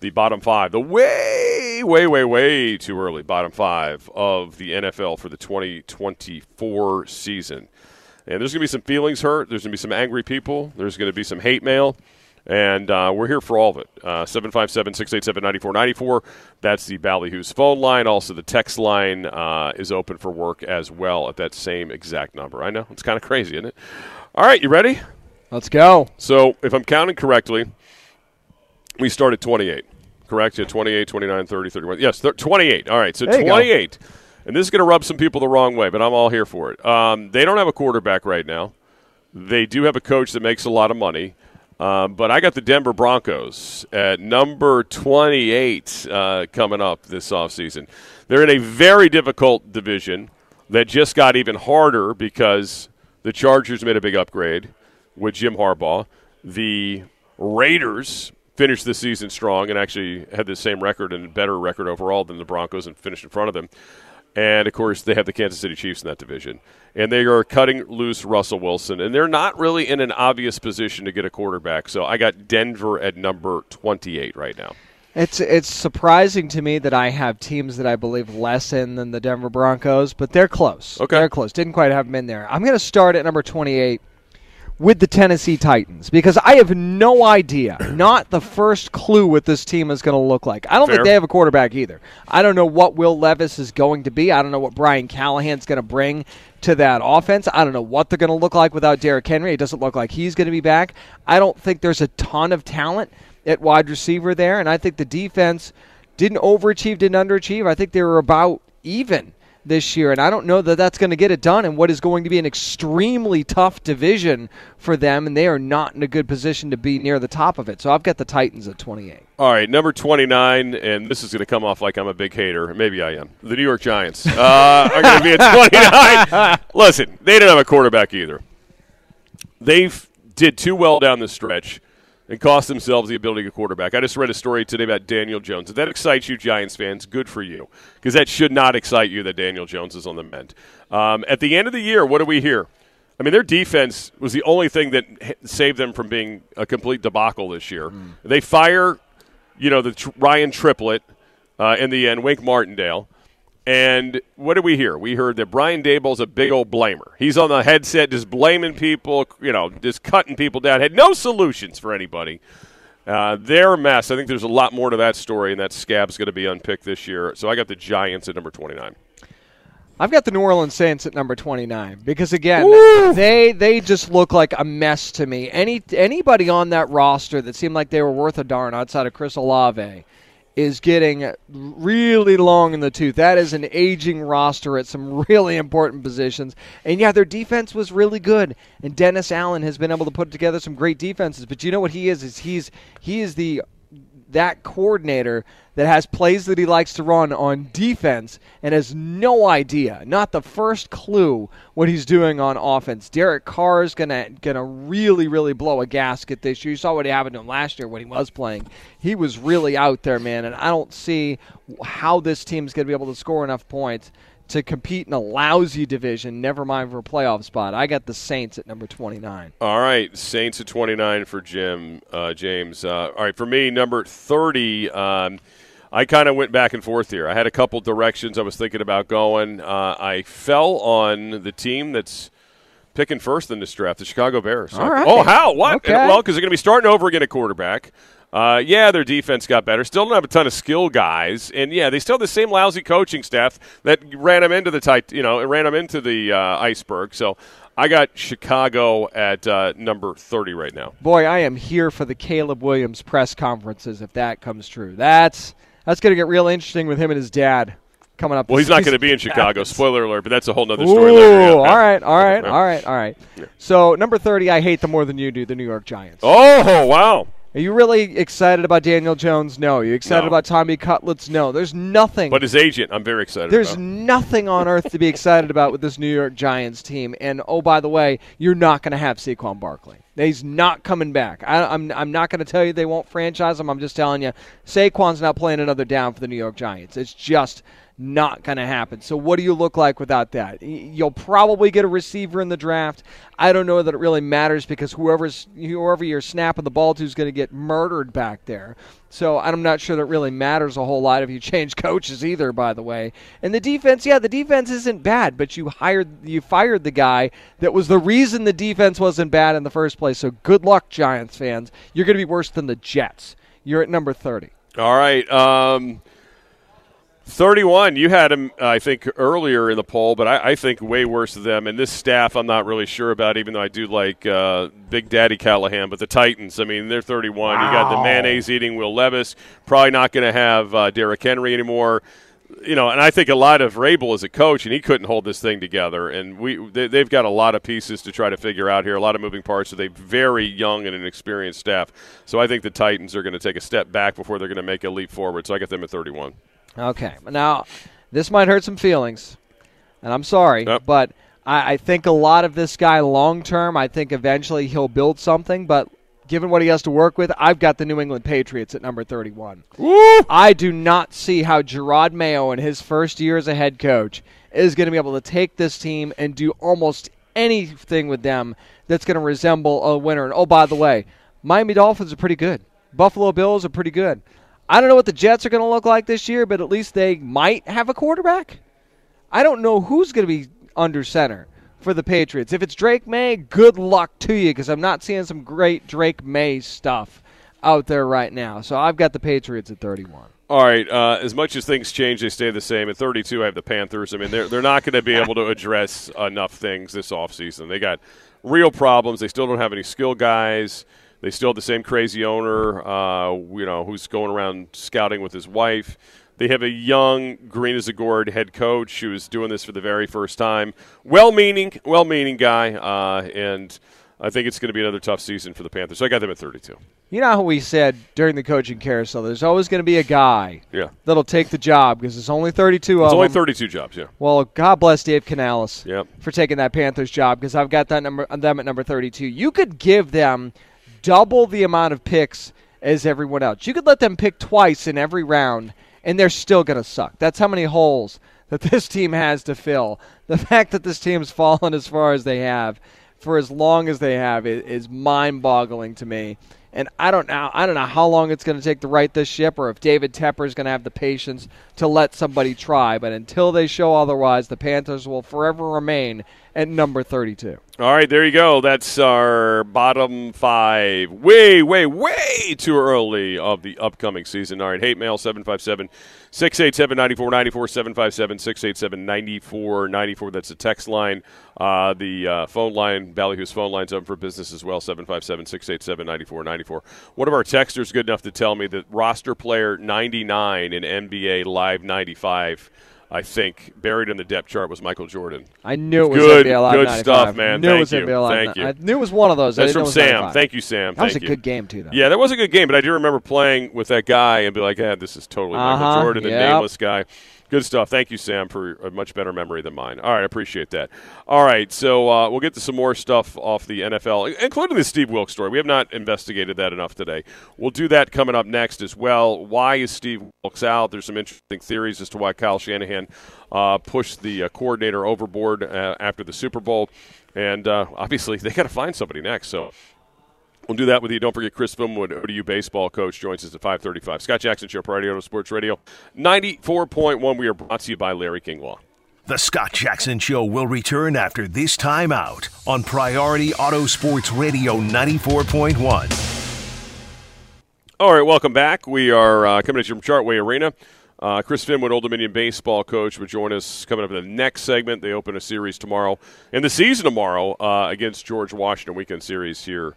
the bottom five, the way, way, way, way too early bottom five of the NFL for the 2024 season. And there's going to be some feelings hurt. There's going to be some angry people. There's going to be some hate mail. And uh, we're here for all of it. Uh, 757 687 9494. That's the Ballyhoo's phone line. Also, the text line uh, is open for work as well at that same exact number. I know. It's kind of crazy, isn't it? All right, you ready? Let's go. So, if I'm counting correctly, we started 28, correct? Yeah, 28, 29, 30, 31. Yes, 28. All right, so 28. And this is going to rub some people the wrong way, but I'm all here for it. Um, they don't have a quarterback right now. They do have a coach that makes a lot of money. Um, but I got the Denver Broncos at number 28 uh, coming up this offseason. They're in a very difficult division that just got even harder because the Chargers made a big upgrade with Jim Harbaugh. The Raiders finished the season strong and actually had the same record and better record overall than the Broncos and finished in front of them. And of course, they have the Kansas City Chiefs in that division. And they are cutting loose Russell Wilson. And they're not really in an obvious position to get a quarterback. So I got Denver at number 28 right now. It's it's surprising to me that I have teams that I believe less in than the Denver Broncos, but they're close. Okay. They're close. Didn't quite have them in there. I'm going to start at number 28 with the Tennessee Titans because I have no idea, not the first clue what this team is going to look like. I don't Fair. think they have a quarterback either. I don't know what Will Levis is going to be. I don't know what Brian Callahan's going to bring to that offense. I don't know what they're going to look like without Derrick Henry. It doesn't look like he's going to be back. I don't think there's a ton of talent at wide receiver there, and I think the defense didn't overachieve, didn't underachieve. I think they were about even this year, and I don't know that that's going to get it done in what is going to be an extremely tough division for them, and they are not in a good position to be near the top of it. So I've got the Titans at 28. All right, number 29, and this is going to come off like I'm a big hater. Maybe I am. The New York Giants uh, are going to be at 29. Listen, they didn't have a quarterback either. They've did too well down the stretch and cost themselves the ability to quarterback. I just read a story today about Daniel Jones. If that excites you, Giants fans, good for you, because that should not excite you that Daniel Jones is on the mend. Um, at the end of the year, what do we hear? I mean, their defense was the only thing that saved them from being a complete debacle this year. They fire, you know, the tr- Ryan Triplet uh, in the end, Wink Martindale. And what did we hear? We heard that Brian Daboll's a big old blamer. He's on the headset just blaming people, you know, just cutting people down. Had no solutions for anybody. Uh, they're a mess. I think there's a lot more to that story, and that scab's going to be unpicked this year. So I got the Giants at number 29. I've got the New Orleans Saints at number 29 because again, they they just look like a mess to me. Any anybody on that roster that seemed like they were worth a darn outside of Chris Olave is getting really long in the tooth. That is an aging roster at some really important positions. And yeah, their defense was really good. And Dennis Allen has been able to put together some great defenses. But you know what he is? Is he's he is the that coordinator that has plays that he likes to run on defense and has no idea, not the first clue what he's doing on offense. Derek Carr is gonna gonna really really blow a gasket this year. You saw what happened to him last year when he was playing. He was really out there, man, and I don't see how this team's gonna be able to score enough points to compete in a lousy division, never mind for a playoff spot. I got the Saints at number 29. All right, Saints at 29 for Jim, uh, James. Uh, all right, for me, number 30. Um, I kind of went back and forth here. I had a couple directions I was thinking about going. Uh, I fell on the team that's picking first in this draft, the Chicago Bears. All right. Oh, how? What? Okay. Well, because they're going to be starting over again at quarterback. Uh, yeah, their defense got better. Still don't have a ton of skill guys, and yeah, they still have the same lousy coaching staff that ran them into the tight, you know, ran them into the uh, iceberg. So I got Chicago at uh, number thirty right now. Boy, I am here for the Caleb Williams press conferences if that comes true. That's that's going to get real interesting with him and his dad coming up. Well, he's not going to be in Chicago. Spoiler alert, but that's a whole other story. Ooh. Yeah. all right, all right, all right, all right. So number thirty, I hate them more than you do. The New York Giants. Oh wow! Are you really excited about Daniel Jones? No. Are you excited No. about Tommy Cutlets? No. There's nothing. But his agent, I'm very excited. There's about. nothing on earth to be excited about with this New York Giants team. And oh, by the way, you're not going to have Saquon Barkley. He's not coming back. I, I'm I'm not going to tell you they won't franchise him. I'm just telling you, Saquon's not playing another down for the New York Giants. It's just not going to happen. So what do you look like without that? You'll probably get a receiver in the draft. I don't know that it really matters because whoever's whoever you're snapping the ball to is going to get murdered back there. So I'm not sure that really matters a whole lot if you change coaches either. By the way, and the defense, yeah, the defense isn't bad, but you hired you fired the guy that was the reason the defense wasn't bad in the first place. So good luck, Giants fans. You're going to be worse than the Jets. You're at number thirty. All right. Um, 31. You had him, I think, earlier in the poll, but I, I, think way worse than them. And this staff, I'm not really sure about, even though I do like uh, Big Daddy Callahan. But the Titans, I mean, they're 31. Wow. You got the mayonnaise eating Will Levis. Probably not going to have uh, Derrick Henry anymore. You know, and I think a lot of Vrabel as a coach, and he couldn't hold this thing together. And we, they, they've got a lot of pieces to try to figure out here, a lot of moving parts with a very young and inexperienced staff. So I think the Titans are going to take a step back before they're going to make a leap forward. So I got them at 31. Okay. Now, this might hurt some feelings, and I'm sorry, yep. but I, I think a lot of this guy long term, I think eventually he'll build something, but given what he has to work with, I've got the New England Patriots at number 31. Woo! I do not see how Jerod Mayo in his first year as a head coach is going to be able to take this team and do almost anything with them that's going to resemble a winner. And oh, by the way, Miami Dolphins are pretty good. Buffalo Bills are pretty good. I don't know what the Jets are going to look like this year, but at least they might have a quarterback. I don't know who's going to be under center for the Patriots. If it's Drake Maye, good luck to you because I'm not seeing some great Drake Maye stuff out there right now. So I've got the Patriots at 31. All right. Uh, as much as things change, they stay the same. At 32, I have the Panthers. I mean, they're, they're not going to be able to address enough things this offseason. They got real problems. They still don't have any skill guys. They still have the same crazy owner, uh, you know, who's going around scouting with his wife. They have a young, green as a gourd head coach who is doing this for the very first time. Well-meaning, well-meaning guy, uh, and I think it's going to be another tough season for the Panthers. So I got them at 32. You know how we said during the coaching carousel, there's always going to be a guy yeah. that'll take the job because it's only 32 it's of only them. 32 jobs, yeah. Well, God bless Dave Canales yep. for taking that Panthers job because I've got that number them at number 32. You could give them – double the amount of picks as everyone else. You could let them pick twice in every round, and they're still going to suck. That's how many holes that this team has to fill. The fact that this team's fallen as far as they have for as long as they have is, is mind-boggling to me. And I don't know. I don't know how long it's going to take to right this ship, or if David Tepper is going to have the patience to let somebody try. But until they show otherwise, the Panthers will forever remain at number 32. All right, there you go. That's our bottom five. Way, way, way too early of the upcoming season. All right, hate mail 757 687 9494 757 687 9494. That's the text line. Uh, the uh, phone line, Ballyhoo's phone line's up for business as well 757 687 9494. One of our texters good enough to tell me that roster player 99 in NBA Live 95 I think buried in the depth chart was Michael Jordan. I knew it was good, NBA Live good 95. stuff, man. Knew Thank it was you. NBA Live Thank you. I knew it was one of those. That's from Sam. 95. Thank you, Sam. That was a you. good game too, though. Yeah, that was a good game, but I do remember playing with that guy and be like, "Yeah, this is totally uh-huh, Michael Jordan, the yep. nameless guy." Good stuff. Thank you, Sam, for a much better memory than mine. All right, I appreciate that. All right, so uh, we'll get to some more stuff off the NFL, including the Steve Wilks story. We have not investigated that enough today. We'll do that coming up next as well. Why is Steve Wilks out? There's some interesting theories as to why Kyle Shanahan uh, pushed the uh, coordinator overboard uh, after the Super Bowl. And uh, obviously, they got to find somebody next. So We'll do that with you. Don't forget Chris Finwood, ODU baseball coach, joins us at 535. Scott Jackson Show, Priority Auto Sports Radio. 94.1. We are brought to you by Larry King Law. The Scott Jackson Show will return after this timeout on Priority Auto Sports Radio 94.1. All right, welcome back. We are uh, coming at you from Chartway Arena. Uh, Chris Finwood, Old Dominion baseball coach, will join us coming up in the next segment. They open a series tomorrow, in the season tomorrow, uh, against George Washington weekend series here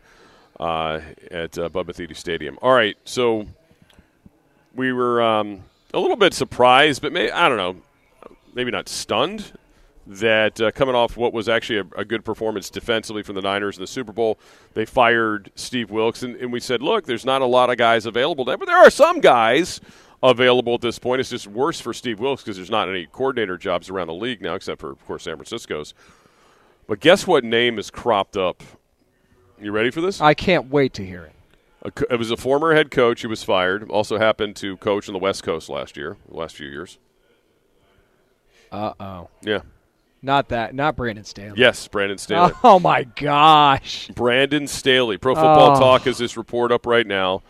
uh, at uh, Bud Metheny Stadium. All right, so we were um, a little bit surprised, but may, I don't know, maybe not stunned that uh, coming off what was actually a, a, good performance defensively from the Niners in the Super Bowl, they fired Steve Wilks, and, and we said, look, there's not a lot of guys available there, but there are some guys available at this point. It's just worse for Steve Wilks because there's not any coordinator jobs around the league now, except for, of course, San Francisco's. But guess what name has cropped up you ready for this? I can't wait to hear it. It was a former head coach who was fired. Also happened to coach on the West Coast last year, last few years. Uh oh. Yeah. Not that. Not Brandon Staley. Yes, Brandon Staley. Oh my gosh. Brandon Staley. Pro Football Oh. Talk has this report up right now.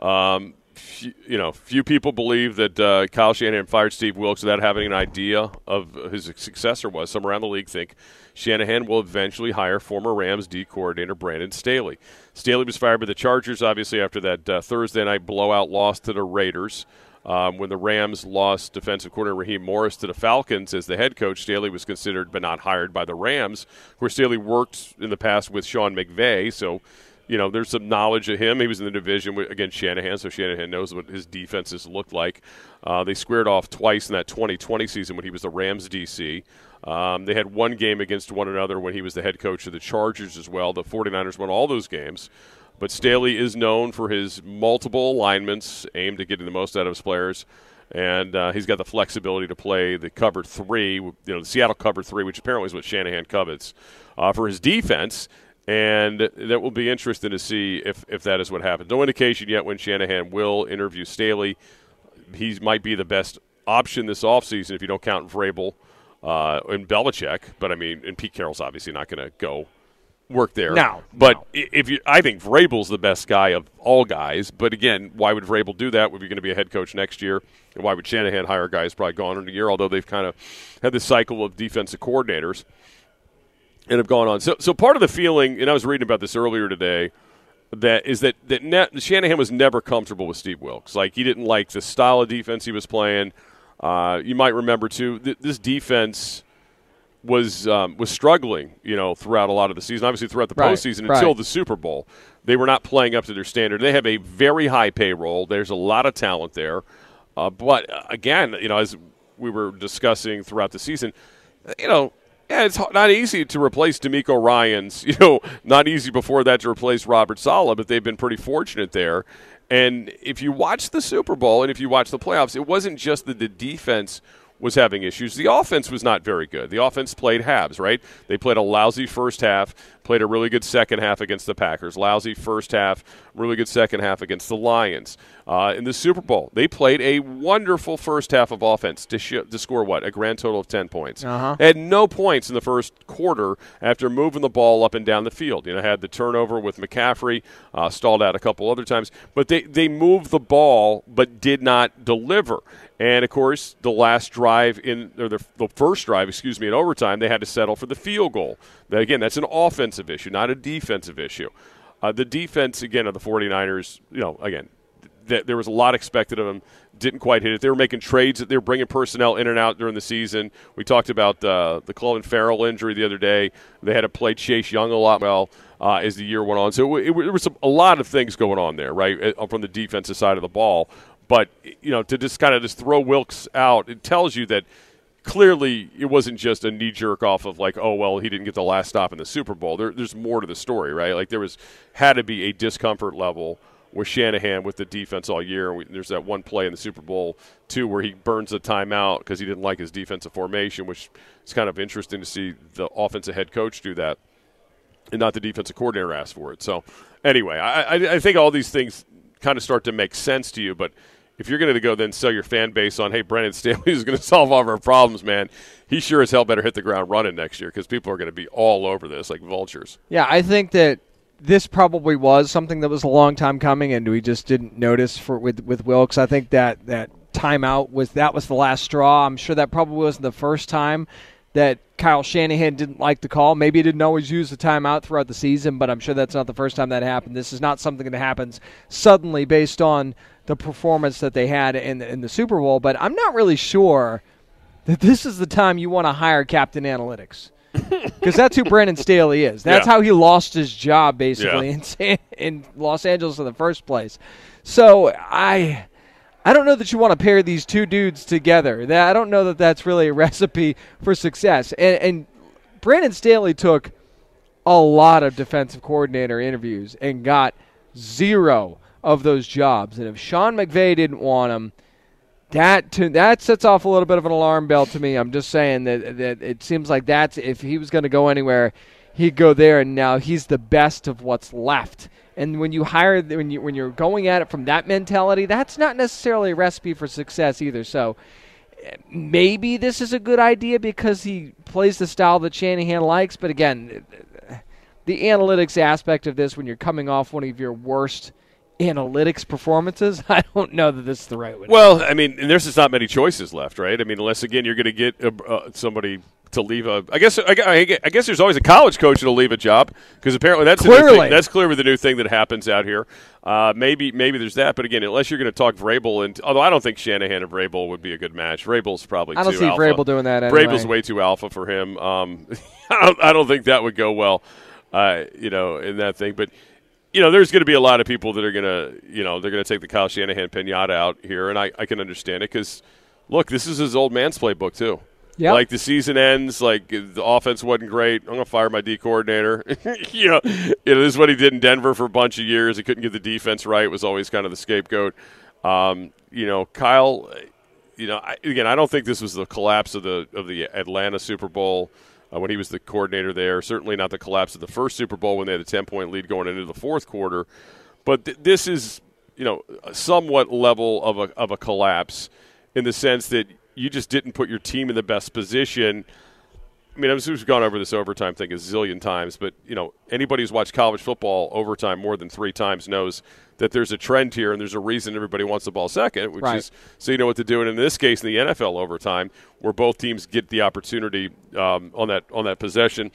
Um, few, you know, few people believe that uh, Kyle Shanahan fired Steve Wilks without having an idea of his successor was. Some around the league think Shanahan will eventually hire former Rams D coordinator Brandon Staley. Staley was fired by the Chargers, obviously, after that uh, Thursday night blowout loss to the Raiders. Um, when the Rams lost defensive coordinator Raheem Morris to the Falcons as the head coach, Staley was considered but not hired by the Rams. Course, Staley worked in the past with Sean McVay, so you know there's some knowledge of him. He was in the division against Shanahan, so Shanahan knows what his defenses looked like. Uh, they squared off twice in that 2020 season when he was the Rams DC. Um, they had one game against one another when he was the head coach of the Chargers as well. The 49ers won all those games. But Staley is known for his multiple alignments aimed at getting the most out of his players. And uh, he's got the flexibility to play the cover three, you know, the Seattle cover three, which apparently is what Shanahan covets uh, for his defense. And that will be interesting to see if, if that is what happens. No indication yet when Shanahan will interview Staley. He might be the best option this offseason if you don't count Vrabel uh, and Belichick. But, I mean, and Pete Carroll's obviously not going to go work there. now. but no. i- if you, I think Vrabel's the best guy of all guys. But again, why would Vrabel do that? Would be going to be a head coach next year, and why would Shanahan hire a guy who's probably gone in a year? Although they've kind of had this cycle of defensive coordinators and have gone on. So, so part of the feeling, and I was reading about this earlier today, that is that that ne- Shanahan was never comfortable with Steve Wilks. Like he didn't like the style of defense he was playing. Uh, you might remember too, th- this defense was um, was struggling, you know, throughout a lot of the season. Obviously, throughout the Right, postseason right. until the Super Bowl, they were not playing up to their standard. They have a very high payroll. There's a lot of talent there, uh, but uh, again, you know, as we were discussing throughout the season, you know. Yeah, it's not easy to replace DeMeco Ryans. You know, not easy before that to replace Robert Saleh, but they've been pretty fortunate there. And if you watch the Super Bowl and if you watch the playoffs, it wasn't just that the defense was having issues. The offense was not very good. The offense played halves, right? They played a lousy first half, played a really good second half against the Packers. Lousy first half, really good second half against the Lions. Uh, in the Super Bowl, they played a wonderful first half of offense to, sh- to score what? A grand total of 10 points. Uh-huh. Had no points in the first quarter after moving the ball up and down the field. You know, had the turnover with McCaffrey, uh, stalled out a couple other times, but they, they moved the ball but did not deliver. And of course, the last drive in, or the, the first drive, excuse me, in overtime, they had to settle for the field goal. Again, that's an offensive issue, not a defensive issue. Uh, the defense, again, of the 49ers, you know, again, th- there was a lot expected of them. Didn't quite hit it. They were making trades. They were bringing personnel in and out during the season. We talked about uh, the Clelin Ferrell injury the other day. They had to play Chase Young a lot well uh, as the year went on. So it, it, there was some, a lot of things going on there, right, uh, from the defensive side of the ball. But you know, to just kind of just throw Wilks out, it tells you that clearly it wasn't just a knee jerk off of like, oh well, he didn't get the last stop in the Super Bowl. There, there's more to the story, right? Like there was had to be a discomfort level with Shanahan with the defense all year. We, there's that one play in the Super Bowl too where he burns a timeout because he didn't like his defensive formation, which is kind of interesting to see the offensive head coach do that and not the defensive coordinator ask for it. So, anyway, I, I, I think all these things kind of start to make sense to you. But if you're going to go then sell your fan base on, hey, Brandon Staley is going to solve all of our problems, man, he sure as hell better hit the ground running next year because people are going to be all over this like vultures. Yeah, I think that this probably was something that was a long time coming, and we just didn't notice for with with Wilks. I think that that timeout was that was the last straw. I'm sure that probably wasn't the first time that Kyle Shanahan didn't like the call. Maybe he didn't always use the timeout throughout the season, but I'm sure that's not the first time that happened. This is not something that happens suddenly based on the performance that they had in in the Super Bowl. But I'm not really sure that this is the time you want to hire Captain Analytics. Because that's who Brandon Staley is. That's Yeah. how he lost his job, basically, Yeah. in, San, in Los Angeles in the first place. So I, I don't know that you want to pair these two dudes together. That I don't know that that's really a recipe for success. And, and Brandon Staley took a lot of defensive coordinator interviews and got zero of those jobs. And if Sean McVay didn't want him, that to, that sets off a little bit of an alarm bell to me. I'm just saying that that it seems like that's if he was going to go anywhere, he'd go there. And now he's the best of what's left. And when you hire when you when you're going at it from that mentality, that's not necessarily a recipe for success either. So maybe this is a good idea because he plays the style that Shanahan likes. But again, the analytics aspect of this, when you're coming off one of your worst analytics performances, I don't know that this is the right way. Well, I mean, and there's just not many choices left, right? I mean, unless again you're going to get uh, uh, somebody to leave a. I guess I, I guess there's always a college coach that'll leave a job because apparently that's clearly that's clearly the new thing that happens out here. Uh, maybe maybe there's that, but again, unless you're going to talk Vrabel, and although I don't think Shanahan and Vrabel would be a good match, Vrabel's probably I don't too see alpha. Vrabel doing that. Anyway. Vrabel's way too alpha for him. Um, I don't I don't think that would go well. Uh, you know, in that thing, but you know, there's going to be a lot of people that are going to, you know, they're going to take the Kyle Shanahan pinata out here, and I, I can understand it because, look, this is his old man's playbook too. Yeah. Like the season ends, like the offense wasn't great. I'm going to fire my D coordinator. you, know, you know, this is what he did in Denver for a bunch of years. He couldn't get the defense right. It was always kind of the scapegoat. Um, you know, Kyle. You know, I, again, I don't think this was the collapse of the of the Atlanta Super Bowl uh, when he was the coordinator there. Certainly not the collapse of the first Super Bowl when they had a 10 point lead going into the fourth quarter. But th- this is, you know, somewhat level of a, of a collapse in the sense that you just didn't put your team in the best position. I mean, we've gone over this overtime thing a zillion times, but you know, anybody who's watched college football overtime more than three times knows that there's a trend here, and there's a reason everybody wants the ball second, which right. is so you know what to do. And in this case, in the NFL overtime, where both teams get the opportunity um, on that on that possession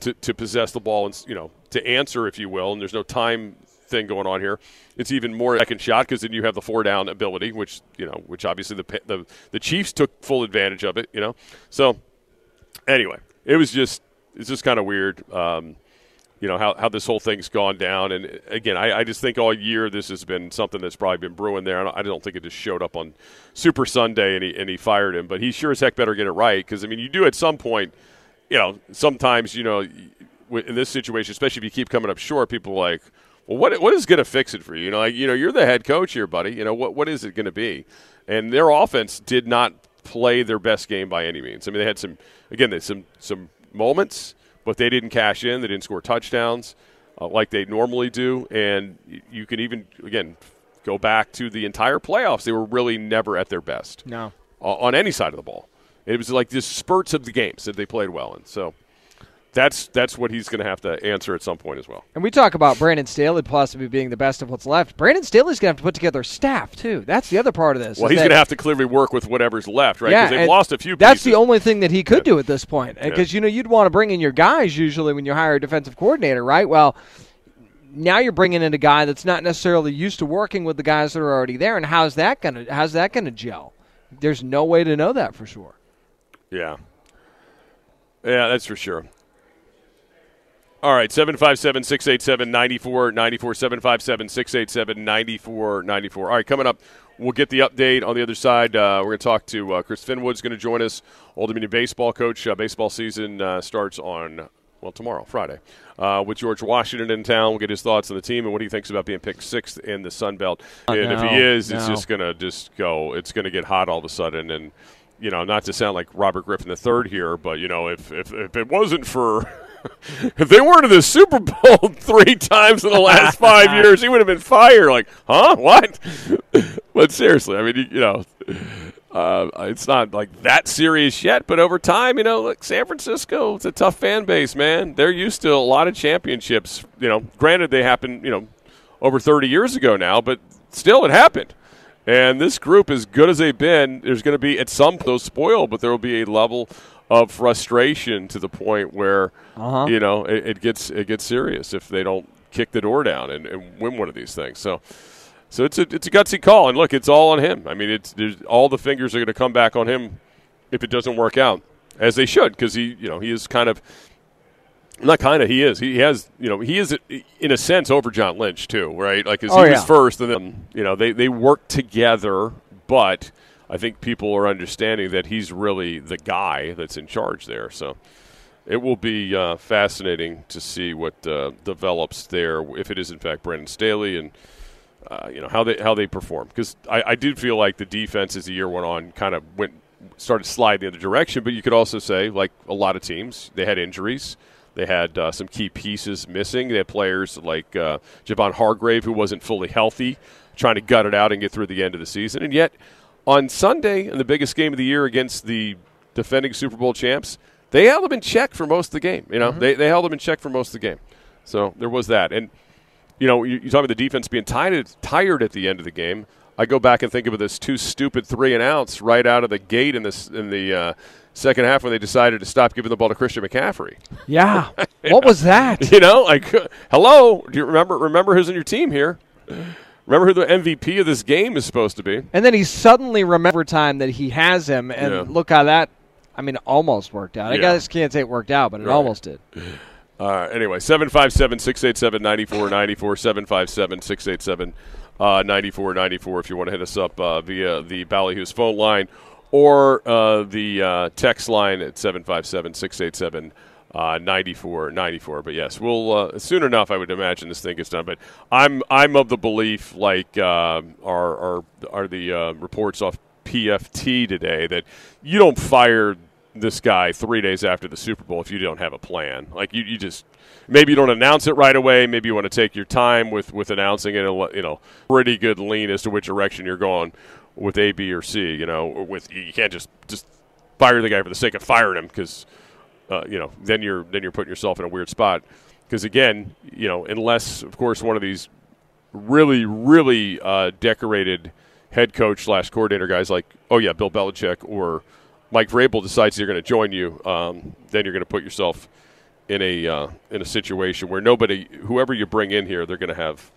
to, to possess the ball and you know to answer, if you will, and there's no time thing going on here. It's even more second shot because then you have the four down ability, which you know, which obviously the the the Chiefs took full advantage of it. You know, so anyway, it was just it's just kind of weird. Um, you know how, how this whole thing's gone down, and again, I, I, just think all year this has been something that's probably been brewing there. I don't, I don't think it just showed up on Super Sunday and he and he fired him, but he sure as heck better get it right because I mean you do at some point, you know, sometimes you know in this situation, especially if you keep coming up short, people are like, well, what what is going to fix it for you? You know, like you know, you're the head coach here, buddy. You know, what what is it going to be? And their offense did not play their best game by any means. I mean, they had some again, they some some moments, but they didn't cash in. They didn't score touchdowns uh, like they normally do. And you can even again go back to the entire playoffs. They were really never at their best. No, on any side of the ball. It was like just spurts of the games that they played well in. So that's that's what he's going to have to answer at some point as well. And we talk about Brandon Staley possibly being the best of what's left. Brandon Staley's going to have to put together staff too. That's the other part of this. Well, he's going to have to clearly work with whatever's left, right? Yeah, they've lost a few. That's pieces. the only thing that he could Yeah. do at this point. Because Yeah. you know you'd want to bring in your guys usually when you hire a defensive coordinator, right? Well. Now you're bringing in a guy that's not necessarily used to working with the guys that are already there, and how's that gonna how's that gonna gel? There's no way to know that for sure. Yeah. Yeah, that's for sure. All right, 757 687 9494. 757 687 9494. All right, coming up, we'll get the update on the other side. Uh, we're going to talk to uh, Chris Finwood's going to join us, Old Dominion baseball coach. Uh, baseball season uh, starts on, well, tomorrow, Friday, uh, with George Washington in town. We'll get his thoughts on the team and what he thinks about being picked sixth in the Sun Belt. and if he is, it's just going to just go, it's going to get hot all of a sudden. And, you know, not to sound like Robert Griffin III here, but, you know, if, if, if it wasn't for. if they weren't in the Super Bowl three times in the last five years, he would have been fired. Like, huh? What? but seriously, I mean, you, you know, uh, it's not like that serious yet. But over time, you know, like San Francisco, it's a tough fan base, man. They're used to a lot of championships. You know, granted, they happened, you know, over 30 years ago now, but still, it happened. And this group, as good as they've been, there's going to be at some those spoiled, but there will be a level of frustration to the point where Uh-huh. you know it, it gets it gets serious if they don't kick the door down and, and win one of these things. So, so it's a it's a gutsy call, and look, it's all on him. I mean, it's there's, all the fingers are going to come back on him if it doesn't work out, as they should, because he you know he is kind of not kind of he is he has you know he is in a sense over John Lynch too, right? Like 'cause Oh, he yeah. was first, and then you know they they work together, but. I think people are understanding that he's really the guy that's in charge there. So it will be uh, fascinating to see what uh, develops there if it is in fact Brandon Staley and uh, you know how they how they perform because I, I did feel like the defense as the year went on kind of went started sliding the other direction, but you could also say like a lot of teams they had injuries. They had uh, some key pieces missing. They had players like uh, Javon Hargrave, who wasn't fully healthy, trying to gut it out and get through the end of the season. And yet, on Sunday in the biggest game of the year against the defending Super Bowl champs, they held them in check for most of the game. You know, Mm-hmm. they, they held them in check for most of the game. So there was that. And, you know, you, you talk about the defense being tired, tired at the end of the game. I go back and think of this two stupid three and outs right out of the gate in this in the uh, second half when they decided to stop giving the ball to Christian McCaffrey. Yeah. What was that? You know, like, hello, do you remember remember who's in your team here? Remember who the MVP of this game is supposed to be? And then he suddenly remembered time that he has him, and Yeah. look how that. I mean, almost worked out. I Yeah. guess can't say it worked out, but it Right. almost did. Uh, anyway, 757 687 9494, 757 687 9494 if you want to hit us up uh, via the Ballyhoo's phone line or uh, the uh, text line at 757 687 9494. But yes, we'll uh, soon enough, I would imagine this thing gets done. But I'm I'm of the belief, like uh, are, are, are the uh, reports off PFT today, that you don't fire this guy three days after the Super Bowl if you don't have a plan. Like you, you just maybe you don't announce it right away. Maybe you want to take your time with with announcing it. You know, pretty good lean as to which direction you're going with A, B, or C. You know, with you can't just just fire the guy for the sake of firing him because uh, you know then you're then you're putting yourself in a weird spot. Because again, you know, unless of course one of these really really uh, decorated head coach slash coordinator guys like oh yeah Bill Belichick or Mike Vrabel decides they're going to join you, um, then you're going to put yourself in a uh, in a situation where nobody, whoever you bring in here, they're going to have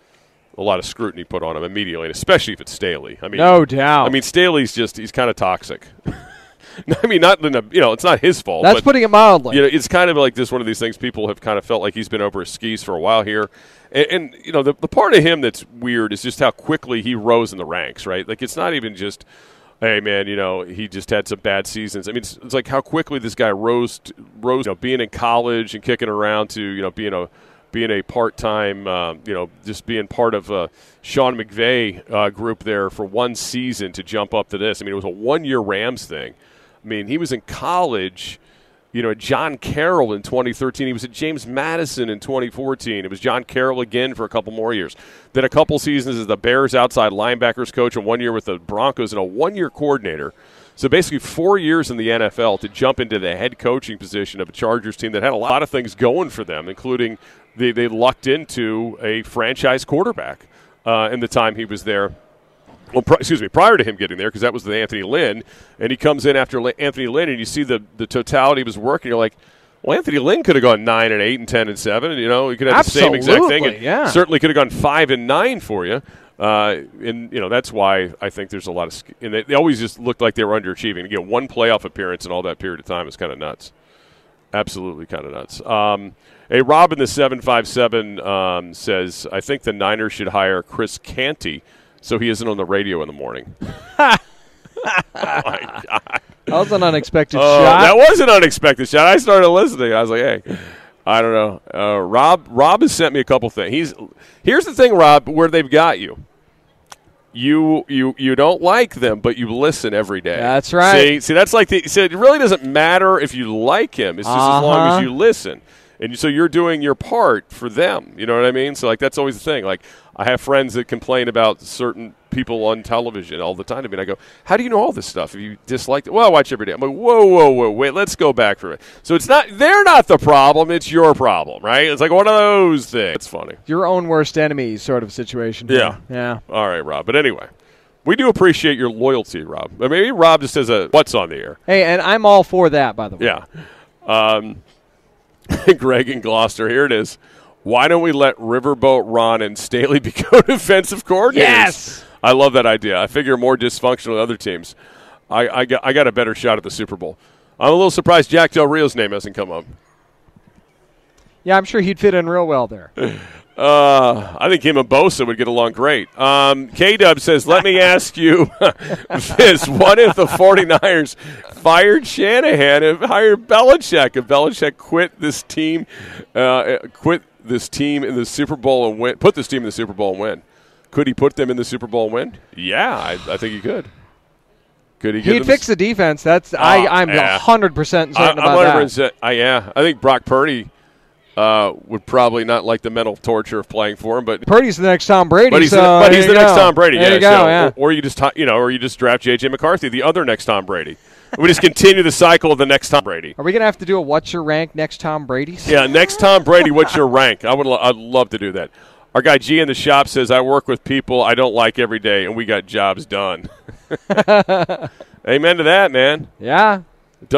a lot of scrutiny put on them immediately, and especially if it's Staley. I mean, No doubt. I mean, Staley's just he's kind of toxic. I mean, not in a, you know, it's not his fault. That's but, putting it mildly. you know, it's kind of like this one of these things. People have kind of felt like he's been over his skis for a while here, and, and you know, the, the part of him that's weird is just how quickly he rose in the ranks. Right, like it's not even just, hey man, you know, he just had some bad seasons. I mean, it's, it's like how quickly this guy rose, rose, you know, being in college and kicking around to you know being a being a part-time, um, you know, just being part of uh, Sean McVay uh, group there for one season to jump up to this. I mean, it was a one-year Rams thing. I mean, he was in college, you know, at John Carroll in 2013. He was at James Madison in 2014. It was John Carroll again for a couple more years. Then a couple seasons as the Bears outside linebackers coach, and one year with the Broncos, and a one-year coordinator. So basically, four years in the NFL to jump into the head coaching position of a Chargers team that had a lot of things going for them, including they, they lucked into a franchise quarterback uh, in the time he was there well, pri- excuse me, prior to him getting there, because that was with Anthony Lynn, and he comes in after Li- Anthony Lynn, and you see the, the totality of his work, and you're like, well, Anthony Lynn could have gone nine and eight and ten and seven, and you know, he could have the same exact thing, and yeah. certainly could have gone five and nine for you. Uh, and you know that's why I think there's a lot of, sk- and they, they always just looked like they were underachieving. Get one playoff appearance in all that period of time is kind of nuts absolutely kind of nuts. Um, hey, Rob in the seven five seven um, says, "I think the Niners should hire Chris Canty so he isn't on the radio in the morning." oh my god! that was an unexpected Oh, shot. that was an unexpected shot. I started listening. I was like, "Hey." I don't know. Uh, Rob Rob has sent me a couple things. He's here's the thing, Rob, where they've got you. You you you don't like them, but you listen every day. That's right. See, see, that's like the. See, it really doesn't matter if you like him. It's just as long as Uh-huh. you listen, and so you're doing your part for them. You know what I mean? So like that's always the thing. Like I have friends that complain about certain people on television all the time to me, and I go, "How do you know all this stuff? If you dislike it, well, I watch every day." I'm like, "Whoa, whoa, whoa, wait, let's go back for it." So it's not they're not the problem; it's your problem, right? It's like one of those things. It's funny. Your own worst enemy sort of situation. Yeah. Yeah. All right, Rob. But anyway, we do appreciate your loyalty, Rob. But maybe Rob just has a what's on the air. Hey, and I'm all for that, by the way. Yeah. Um, Greg and Gloucester, here it is. Why don't we let Riverboat Ron and Staley be co-defensive coordinators? Yes! I love that idea. I figure more dysfunctional than other teams. I, I, got, I got a better shot at the Super Bowl. I'm a little surprised Jack Del Rio's name hasn't come up. Yeah, I'm sure he'd fit in real well there. Uh, I think him and Bosa would get along great. Um, K Dub says, Let me ask you this. What if the 49ers fired Shanahan and hired Belichick? If Belichick quit this team, uh, quit this team in the Super Bowl and win, put this team in the Super Bowl and win, could he put them in the Super Bowl and win? Yeah, I, I think he could. Could he? He'd fix the defense. That's Ah, I, I'm yeah. hundred percent I, certain I'm about 100%. I, yeah, I think Brock Purdy. uh, would probably not like the mental torture of playing for him. But Purdy's the next Tom Brady. but he's so the, but he's the next. Tom Brady. There yeah, you go. so- yeah. Or, or you just you know, or you just draft JJ McCarthy, the other next Tom Brady. We just continue the cycle of the next Tom Brady. Are we gonna have to do a what's your rank next Tom Brady? Yeah, next Tom Brady, what's your rank? I would, lo- I'd love to do that. Our guy G in the shop says, "I work with people I don't like every day, and we got jobs done." Amen to that, man. Yeah.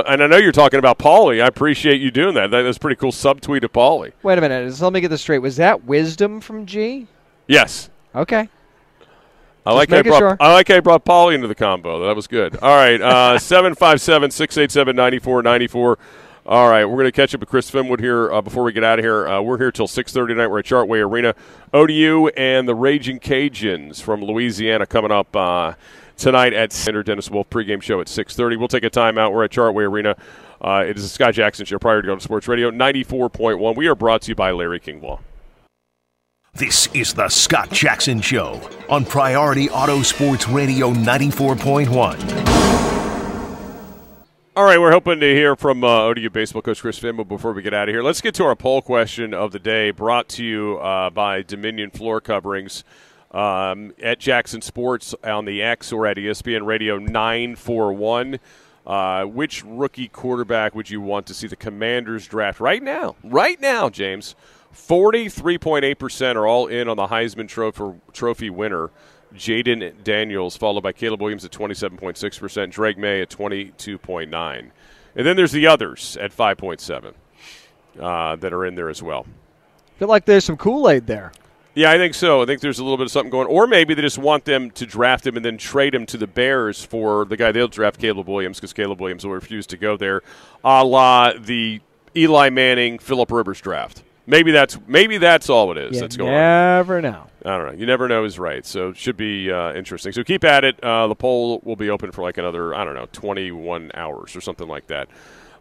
And I know you're talking about Paulie. I appreciate you doing that. That- That's a pretty cool subtweet of Paulie. Wait a minute. Let me get this straight. Was that wisdom from G? Yes, Okay. I like how I brought, sure. I like I brought Paulie into the combo. That was good. All right, uh, seven five seven six eight seven ninety four ninety four. All right, we're going to catch up with Chris Finwood here uh, before we get out of here. Uh, we're here till six thirty tonight. We're at Chartway Arena. ODU and the Raging Cajuns from Louisiana coming up uh, tonight at Center Dennis Wolf pregame show at six thirty. We'll take a timeout. We're at Chartway Arena. Uh, it is a Scott Jackson show Priority Auto Sports Radio ninety four point one. We are brought to you by Larry King Law. This is the Scott Jackson Show on Priority Auto Sports Radio 94.1. All right, we're hoping to hear from uh, ODU baseball coach Chris Finwood before we get out of here. Let's get to our poll question of the day, brought to you uh, by Dominion Floor Coverings um, at Jackson Sports on the X or at ESPN Radio 941. Uh, which rookie quarterback would you want to see the Commanders draft right now? Right now, James. 43.8% are all in on the Heisman Trophy, trophy winner, Jayden Daniels, followed by Caleb Williams at 27.6%, Drake Maye at 22.9%. And then there's the others at 5.7 uh, that are in there as well. I feel like there's some Kool Aid there. Yeah, I think so. I think there's a little bit of something going. Or maybe they just want them to draft him and then trade him to the Bears for the guy they'll draft, Caleb Williams, because Caleb Williams will refuse to go there, a la the Eli Manning, Philip Rivers draft. Maybe that's maybe that's all it is You that's going on. never know. I don't know. You never know is right. So it should be uh, interesting. So keep at it. Uh, the poll will be open for like another, I don't know, 21 hours or something like that.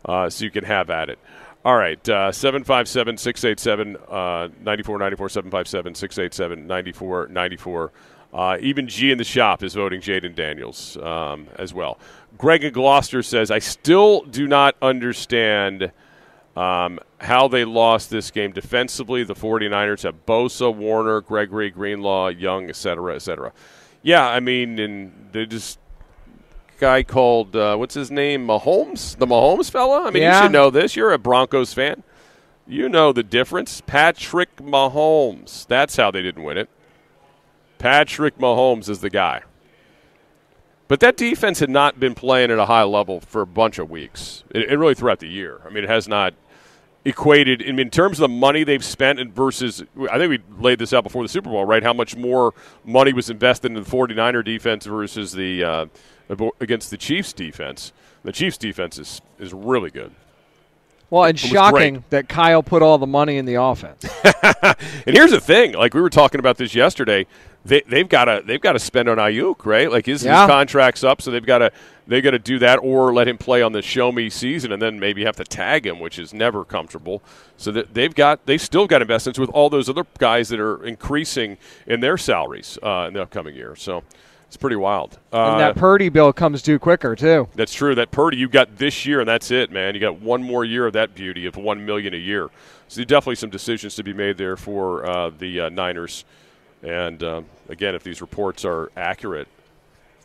Uh, so you can have at it. All right. uh, 757 687 uh, 9494, 757 687 9494. Uh, Even G in the shop is voting Jayden Daniels um, as well. Greg in Gloucester says, I still do not understand um, how they lost this game defensively. The 49ers have Bosa, Warner, Gregory, Greenlaw, Young, et cetera, et cetera. Yeah, I mean, and they just guy called uh, what's his name, Mahomes, the Mahomes fella. I mean, you should know this. You're a Broncos fan. You know the difference. Patrick Mahomes. That's how they didn't win it. Patrick Mahomes is the guy. But that defense had not been playing at a high level for a bunch of weeks, It, and really throughout the year. I mean, it has not equated in, in terms of the money they've spent and versus I think we laid this out before the Super Bowl, right? How much more money was invested in the 49er defense versus the uh, against the Chiefs defense. The Chiefs defense is is really good. Well, and shocking great. that Kyle put all the money in the offense. And here's the thing, like we were talking about this yesterday, they, they've got to they've got to spend on Aiyuk, right? Like his, Yeah. his contract's up, so they've got to they got to do that or let him play on the show me season, and then maybe have to tag him, which is never comfortable. So that they've got they've still got investments with all those other guys that are increasing in their salaries uh, in the upcoming year. So it's pretty wild. Uh, and that Purdy bill comes due quicker too. that's true. That Purdy you got this year, and that's it, man. You got one more year of that beauty of one million a year. So definitely some decisions to be made there for uh, the uh, Niners. And um, again, if these reports are accurate,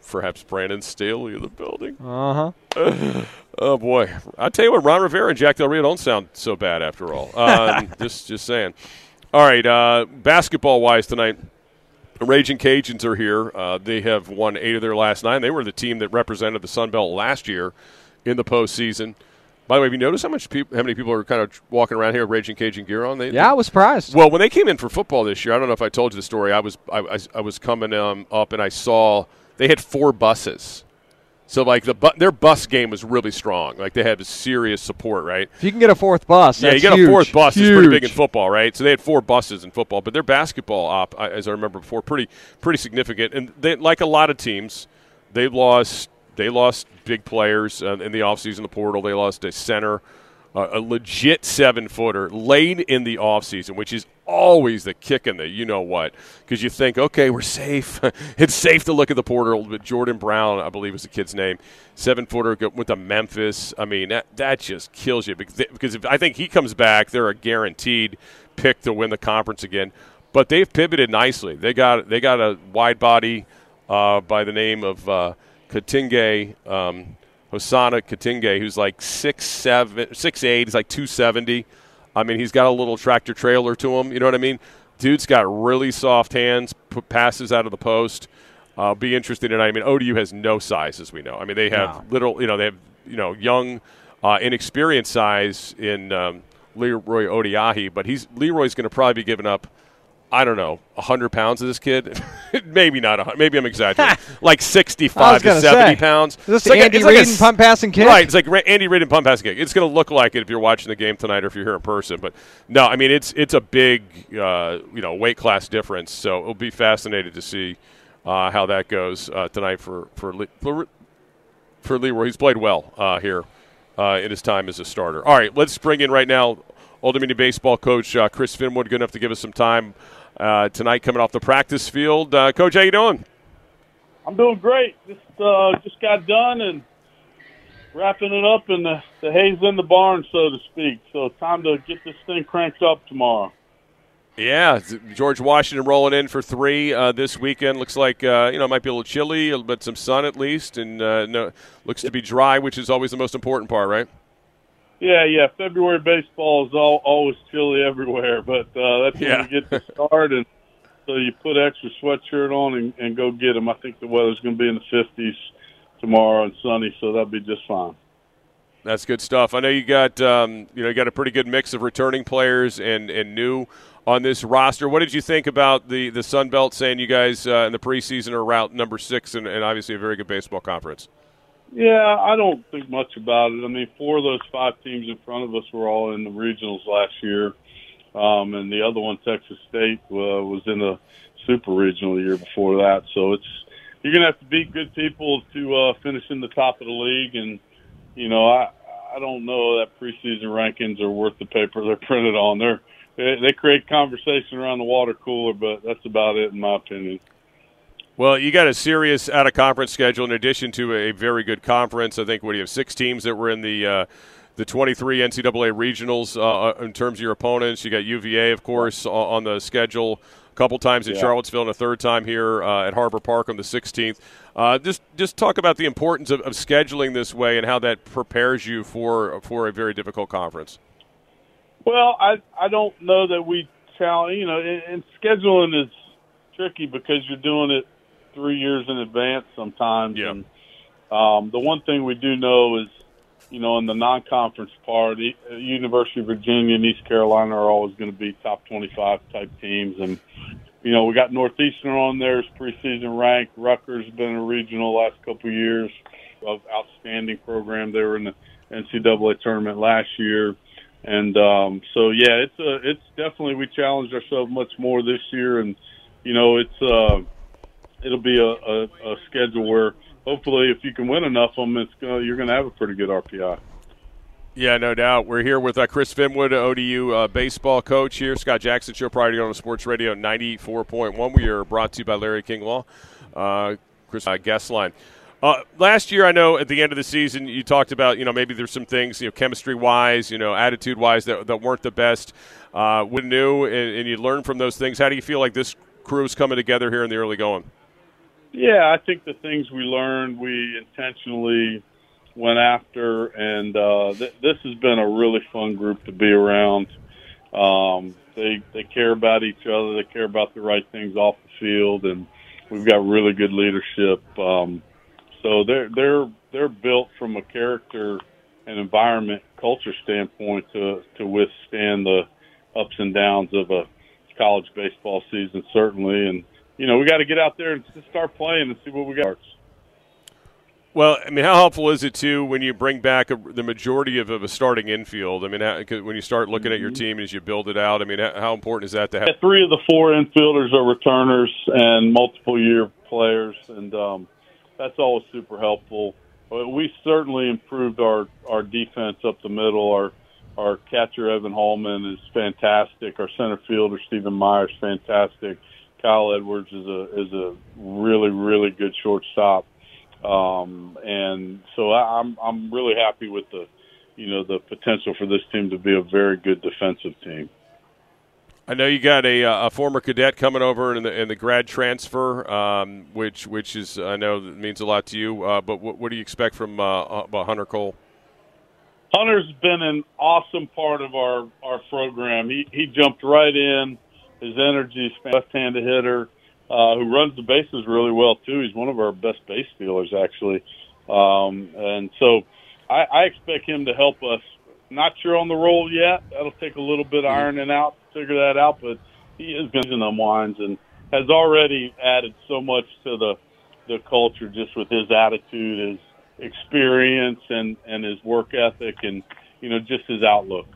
perhaps Brandon Staley in the building. Uh huh. Oh boy, I tell you what, Ron Rivera and Jack Del Rio don't sound so bad after all. Um, just just saying. All right, uh, basketball wise tonight. The Raging Cajuns are here. Uh, they have won eight of their last nine. They were the team that represented the Sun Belt last year in the postseason. By the way, have you noticed how much peop how many people are kind of walking around here with Raging Cajun gear on? They, Yeah, I was surprised. well, when they came in for football this year, I don't know if I told you the story. I was I, I, I was coming um, up and I saw they had four buses. So like the bu- their bus game was really strong. Like they had serious support, right? If you can get a fourth bus, yeah, you get a fourth bus. It's pretty big in football, right? So they had four buses in football, but their basketball op, as I remember before, pretty pretty significant. And they, like a lot of teams, they lost they lost big players uh, in the offseason, the portal. They lost a center, uh, a legit seven footer late in the offseason, which is always the kick in the you know what because you think okay we're safe. It's safe to look at the portal but jordan brown i believe is the kid's name seven footer went to memphis. I mean that, that just kills you because if, i think he comes back they're a guaranteed pick to win the conference again but they've pivoted nicely. They got they got a wide body uh, by the name of uh, Katinge, um, Hosanna Katinge, who's like six seven, six eight. He's like two seventy. I mean, he's got a little tractor trailer to him. You know what I mean? Dude's got really soft hands, passes out of the post. Uh, be interested in. I mean, ODU has no size, as we know. I mean, they have no. little. You know, they have you know young, uh, inexperienced size in um, Leroy Odiahi, but he's Leroy's going to probably be giving up I don't know, 100 pounds of this kid? maybe not, 100, maybe I'm exaggerating. like 65 to 70 say, pounds. Is this like Andy a, Reid like pump passing kid? Right, it's like Andy Reid and pump passing kid. It's going to look like it if you're watching the game tonight or if you're here in person. But no, I mean, it's it's a big, uh, you know, weight class difference. So it'll be fascinating to see uh, how that goes uh, tonight for, for, for, for Leroy. He's played well uh, here uh, in his time as a starter. All right, let's bring in right now Old Dominion baseball coach uh, Chris Finwood, good enough to give us some time uh, tonight coming off the practice field. Uh, Coach, how you doing? I'm doing great. Just uh, just got done and wrapping it up, and the, the hay's in the barn, so to speak. So time to get this thing cranked up tomorrow. Yeah, George Washington rolling in for three uh, this weekend. Looks like uh, you know it might be a little chilly, but some sun at least, and uh, no, looks to be dry, which is always the most important part, right? Yeah, yeah. February baseball is all, always chilly everywhere, but uh, that's when yeah. you get to start, and so you put extra sweatshirt on and, and go get them. I think the weather's going to be in the 50s tomorrow and sunny, so that'll be just fine. That's good stuff. I know you got um, you know you got a pretty good mix of returning players and and new on this roster. What did you think about the the Sun Belt saying you guys uh, in the preseason are route number six and, and obviously a very good baseball conference? Yeah, I don't think much about it. I mean, four of those five teams in front of us were all in the regionals last year, um, and the other one, Texas State, uh, was in the super regional year before that. So it's you're gonna have to beat good people to uh, finish in the top of the league, and you know, I I don't know that preseason rankings are worth the paper they're printed on. They're they, they create conversation around the water cooler, but that's about it in my opinion. Well, you got a serious out of conference schedule in addition to a very good conference. I think what do you have six teams that were in the uh, the 23 NCAA regionals uh, uh, in terms of your opponents. You got UVA, of course, on the schedule. A couple times in yeah. Charlottesville and a third time here uh, at Harbor Park on the 16th. Uh, just just talk about the importance of, of scheduling this way and how that prepares you for for a very difficult conference. Well, I I don't know that we challenge. You know, and, and scheduling is tricky because you're doing it three years in advance sometimes. Yeah. And um, the one thing we do know is, you know, in the non-conference part, uh, University of Virginia and East Carolina are always going to be top 25 type teams, and you know we got Northeastern on there as preseason ranked. Rutgers has been a regional last couple of years of outstanding program. They were in the NCAA tournament last year. And um, so, yeah, it's a, it's definitely we challenged ourselves much more this year, and you know, it's uh, it'll be a, a, a schedule where hopefully, if you can win enough of them, it's gonna, you're going to have a pretty good RPI. Yeah, no doubt. We're here with uh, Chris Finwood, ODU uh, baseball coach here. Scott Jackson Show, prior to going on Sports Radio 94.1. We are brought to you by Larry King Law. Uh, Chris uh, guest line. Uh, last year, I know at the end of the season, you talked about, you know, maybe there's some things, you know, chemistry wise, you know, attitude wise that, that weren't the best. Uh, when new and, and you learn from those things, how do you feel like this crew is coming together here in the early going? Yeah, I think the things we learned, we intentionally went after, and uh, th- this has been a really fun group to be around. Um, they they care about each other. They care about the right things off the field, and we've got really good leadership. Um, so they're they're they're built from a character and environment culture standpoint to to withstand the ups and downs of a college baseball season, certainly, and you know, we got to get out there and just start playing and see what we got. Well, I mean, how helpful is it too when you bring back a, the majority of, of, a starting infield? I mean, how, when you start looking mm-hmm. at your mm-hmm. team as you build it out, I mean, how, how important is that to have? Yeah, three of the four infielders are returners and multiple year players, and um, that's always super helpful. We certainly improved our our defense up the middle. Our our catcher Evan Hallman is fantastic. Our center fielder Stephen Myers fantastic. Kyle Edwards is a is a really really good shortstop, um, and so I, I'm I'm really happy with the you know the potential for this team to be a very good defensive team. I know you got a, uh, a former cadet coming over in the in the grad transfer, um, which which is I know means a lot to you. Uh, but what, what, do you expect from uh, Hunter Cole? Hunter's been an awesome part of our our program. He he jumped right in. His energy, left-handed hitter, uh, who runs the bases really well too. He's one of our best base stealers actually, um, and so I, I expect him to help us. Not sure on the role yet. That'll take a little bit of mm-hmm. ironing out to figure that out, but he is going to unwinds and has already added so much to the the culture just with his attitude, his experience and and his work ethic and you know just his outlook.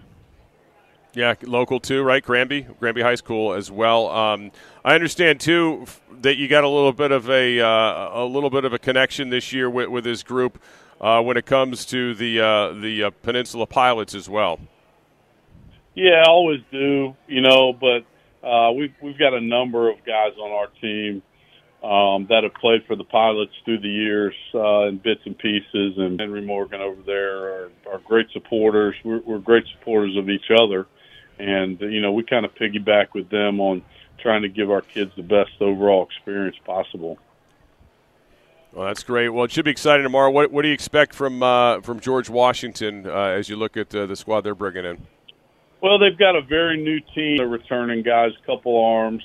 Yeah, local too, right? Granby, Granby High School as well. Um, I understand too that you got a little bit of a uh, a little bit of a connection this year with, with his group uh, when it comes to the uh, the uh, Peninsula Pilots as well. Yeah, I always do, you know, but uh, we've we've got a number of guys on our team um, that have played for the Pilots through the years uh, in bits and pieces. And Henry Morgan over there are, are great supporters. We're, we're great supporters of each other, and you know we kind of piggyback with them on trying to give our kids the best overall experience possible. Well, that's great. Well, it should be exciting tomorrow. What, what do you expect from uh, from George Washington uh, as you look at uh, the squad they're bringing in? Well, they've got a very new team. They're returning guys, couple arms.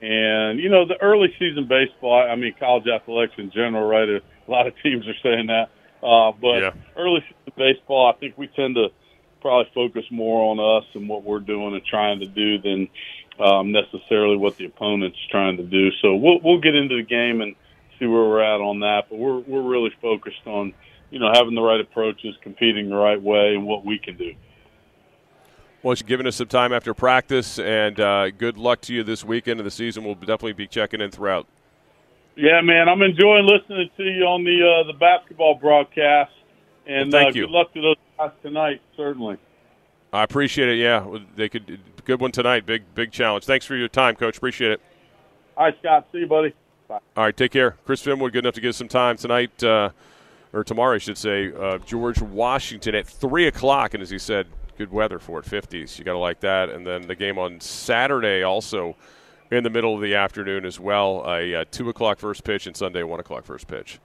And you know, the early season baseball. I mean, college athletics in general, right? A lot of teams are saying that. Uh, but yeah. early season baseball, I think we tend to probably focus more on us and what we're doing and trying to do than um, necessarily what the opponent's trying to do. So we'll we'll get into the game and see where we're at on that. But we're we're really focused on you know having the right approaches, competing the right way, and what we can do. Well, you're giving us some time after practice, and uh, good luck to you this weekend of the season. We'll definitely be checking in throughout. Yeah, man, I'm enjoying listening to you on the uh, the basketball broadcast, and well, thank uh, you. good luck to those guys tonight. Certainly, I appreciate it. Yeah, they could good one tonight. Big big challenge. Thanks for your time, Coach. Appreciate it. All right, Scott. See you, buddy. Bye. All right, take care. Chris Finwood, good enough to give us some time tonight, uh, or tomorrow, I should say. Uh, George Washington at three o'clock, and as he said, good weather for it, 50s. You got to like that. And then the game on Saturday also in the middle of the afternoon as well. A uh, two o'clock first pitch and Sunday one o'clock first pitch.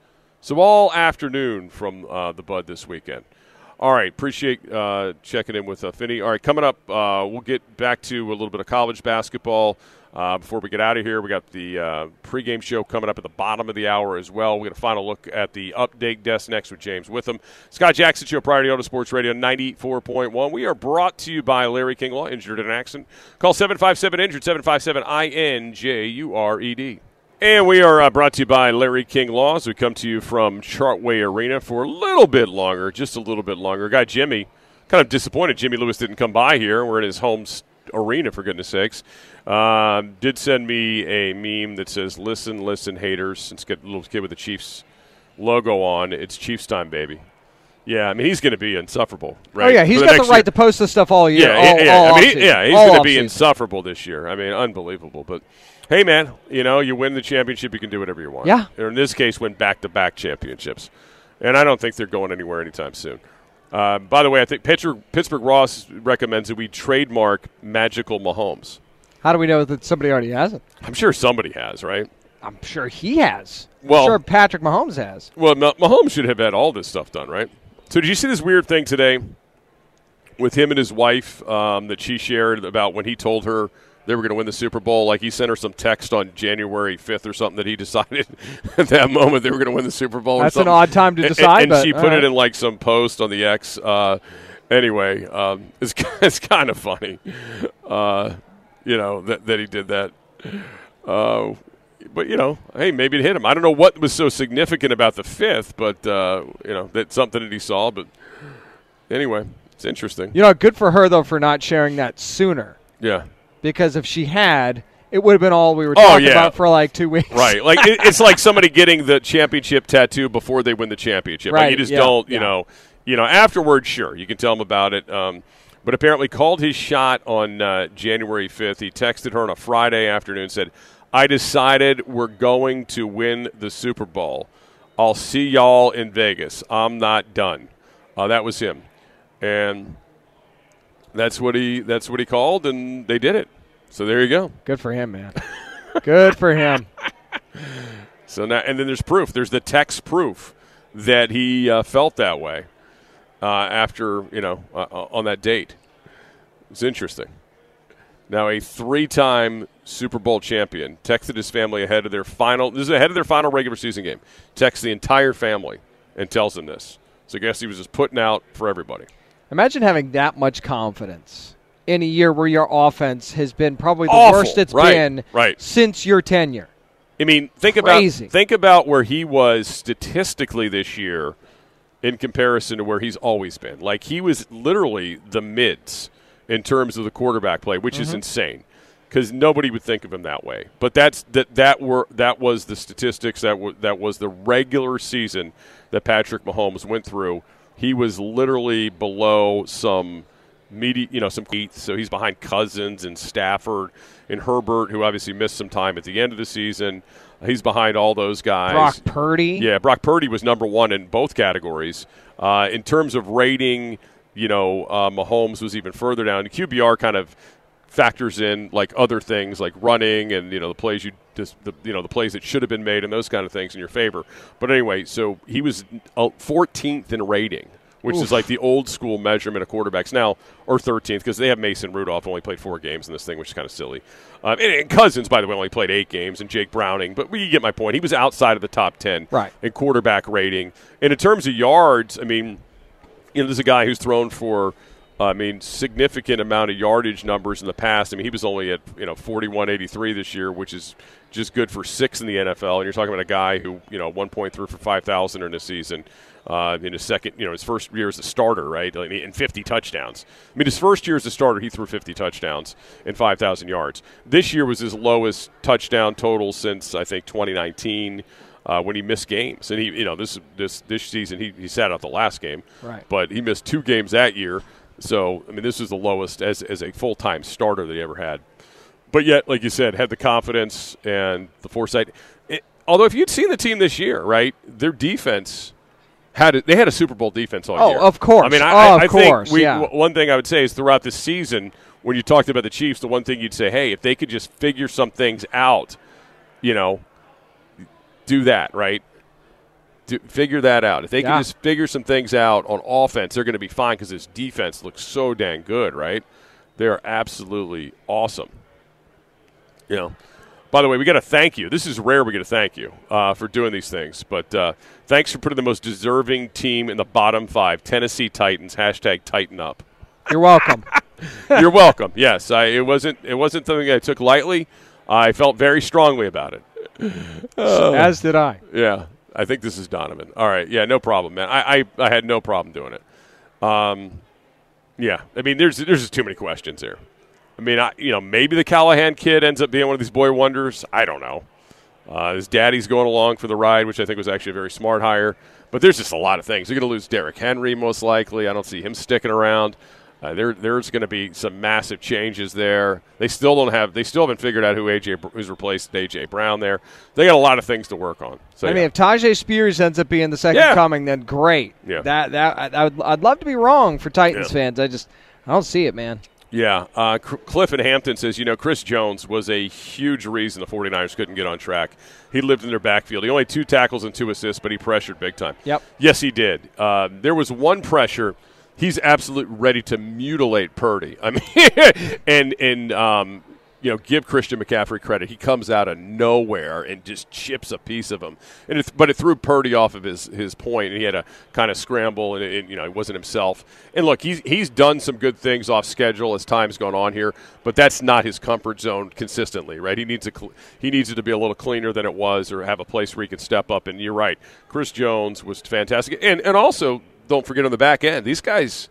So all afternoon from uh, the Bud this weekend. All right, appreciate uh, checking in with uh, Finney. All right, coming up, uh, we'll get back to a little bit of college basketball. Uh, before we get out of here, we got the uh, pregame show coming up at the bottom of the hour as well. We're going to final look at the update desk next with James Witham. Scott Jackson Show, Priority Auto Sports Radio 94.1. We are brought to you by Larry King Law, injured in an accident. Call 757 injured, 757 I N J U R E D. And we are uh, brought to you by Larry King Law as we come to you from Chartway Arena for a little bit longer, just a little bit longer. Guy Jimmy, kind of disappointed Jimmy Lewis didn't come by here. We're in his home arena, for goodness sakes. Um, did send me a meme that says, "Listen, listen, haters." It's got a little kid with the Chiefs logo on. It's Chiefs time, baby. Yeah, I mean he's going to be insufferable, right? Oh yeah, he's got the right year. to post this stuff all year. Yeah, all, yeah, all I mean, he, yeah, he's going to be insufferable this year. I mean, unbelievable. But hey, man, you know, you win the championship, you can do whatever you want. Yeah. Or in this case, win back-to-back championships, and I don't think they're going anywhere anytime soon. Uh, by the way, I think Pittsburgh, Pittsburgh Ross recommends that we trademark Magical Mahomes. How do we know that somebody already has it? I'm sure somebody has, right? I'm sure he has. Well, I'm sure Patrick Mahomes has. Well, Mahomes should have had all this stuff done, right? So, did you see this weird thing today with him and his wife um, that she shared about when he told her they were going to win the Super Bowl? Like he sent her some text on January 5th or something that he decided at that moment they were going to win the Super Bowl. That's an odd time to decide. And, and, and she put right. it in like some post on the X. Uh, anyway, um, it's, it's kind of funny. Uh, you know that that he did that. Uh, but you know, hey, maybe it hit him. I don't know what was so significant about the fifth, but uh, you know, that's something that he saw. But anyway, it's interesting. You know, good for her though for not sharing that sooner. Yeah. Because if she had, it would have been all we were talking oh, yeah. about for like two weeks. Right. Like it, it's like somebody getting the championship tattoo before they win the championship. Right. Like you just yeah. don't, you yeah. know, you know, afterwards, sure, you can tell them about it. Um, but apparently called his shot on uh, January 5th. He texted her on a Friday afternoon, said, I decided we're going to win the Super Bowl. I'll see y'all in Vegas. I'm not done. Uh, that was him. And that's what he that's what he called and they did it. So there you go. Good for him, man. Good for him. So now, and then there's proof. There's the text proof that he uh, felt that way uh, after you know uh, uh, on that date. It's interesting. Now a three-time Super Bowl champion texted his family ahead of their final. This is ahead of their final regular season game. Texts the entire family and tells them this. So I guess he was just putting out for everybody. Imagine having that much confidence in a year where your offense has been probably the Awful. worst it's Right, been right. since your tenure. I mean, think Crazy. about think about where he was statistically this year in comparison to where he's always been. Like he was literally the mids in terms of the quarterback play, which is mm-hmm. insane because nobody would think of him that way. But that's that that were that was the statistics that w- that was the regular season that Patrick Mahomes went through. He was literally below some medi- you know, some eighth. So he's behind Cousins and Stafford and Herbert, who obviously missed some time at the end of the season. He's behind all those guys. Brock Purdy. Yeah, Brock Purdy was number one in both categories. Uh, in terms of rating, you know, uh, Mahomes was even further down. QBR kind of factors in like other things like running and you know the plays you just the you know the plays that should have been made and those kind of things in your favor. But anyway, so he was uh, 14th in rating, which is like the old school measurement of quarterbacks now, or 13th because they have Mason Rudolph only played four games in this thing, which is kind of silly. Um, and, and Cousins, by the way, only played eight games, and Jake Browning. But you get my point. He was outside of the top 10 Right. in quarterback rating. And in terms of yards, I mean, you know, there's a guy who's thrown for, uh, I mean, significant amount of yardage numbers in the past. I mean, he was only at you know 41.83 this year, which is just good for six in the NFL. And you're talking about a guy who you know 1.3 for 5,000 in a season. Uh, in his second, you know, his first year as a starter, right, and 50 touchdowns. I mean, his first year as a starter, he threw 50 touchdowns and 5,000 yards. This year was his lowest touchdown total since I think 2019 uh, when he missed games. And he, you know, this this this season he, he sat out the last game, Right. But he missed two games that year. So I mean, this is the lowest as as a full time starter that he ever had. But yet, like you said, had the confidence and the foresight. It, although, if you'd seen the team this year, right, their defense had a, they had a Super Bowl defense all year. Oh, year. of course. I mean, I, Oh, I, of I think course, we, yeah. one thing I would say is throughout the season, when you talked about the Chiefs, the one thing you'd say, hey, if they could just figure some things out, you know, do that, right? Figure that out. If they Yeah. can just figure some things out on offense, they're going to be fine because this defense looks so dang good, right? They're absolutely awesome. You know. By the way, we got to thank you. This is rare. We get to thank you uh, for doing these things, but uh, thanks for putting the most deserving team in the bottom five, Tennessee Titans. Hashtag Tighten up. You're welcome. You're welcome. Yes, I, it wasn't. It wasn't something I took lightly. I felt very strongly about it. As did I. Yeah, I think this is Donovan. All right. Yeah, no problem, man. I, I, I had no problem doing it. Um, yeah. I mean, there's there's just too many questions here. I mean, I, you know, maybe the Callahan kid ends up being one of these boy wonders. I don't know. Uh, his daddy's going along for the ride, which I think was actually a very smart hire. But there's just a lot of things. They're going to lose Derrick Henry most likely. I don't see him sticking around. Uh, there, there's going to be some massive changes there. They still don't have. They still haven't figured out who AJ who's replaced AJ Brown there. They got a lot of things to work on. So I yeah. mean, if Tyjae Spears ends up being the second Yeah. coming, then great. Yeah. That that I, I would, I'd love to be wrong for Titans Yeah. fans. I just I don't see it, man. Yeah. Uh, C- Cliff in Hampton says, you know, Chris Jones was a huge reason the 49ers couldn't get on track. He lived in their backfield. He only had two tackles and two assists, but he pressured big time. Yep. Yes, he did. Uh, there was one pressure. He's absolutely ready to mutilate Purdy. I mean, and and um, you know, give Christian McCaffrey credit. He comes out of nowhere and just chips a piece of him. And it's, but it threw Purdy off of his, his point, and he had to kind of scramble, and it, you know, he wasn't himself. And look, he's he's done some good things off schedule as time's gone on here, but that's not his comfort zone consistently, right? He needs a he needs it to be a little cleaner than it was, or have a place where he can step up. And you're right, Chris Jones was fantastic, and and also don't forget on the back end, these guys.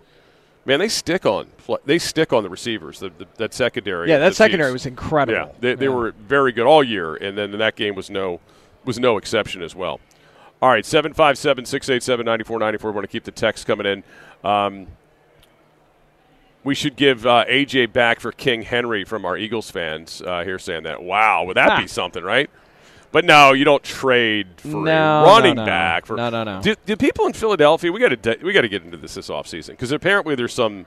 Man, they stick on they stick on the receivers. The, the, that secondary, Yeah, that secondary Chiefs. was incredible. Yeah, they, they were very good all year, and then that game was no was no exception as well. All right, 757 687 9494. want to keep the text coming in. Um, we should give uh, AJ back for King Henry from our Eagles fans uh, here saying that. Wow, would that Ah. be something, right? But no, you don't trade for No, a no, running no. back. For, No, no, no. Do, do people in Philadelphia? We got to we got to get into this this offseason because apparently there's some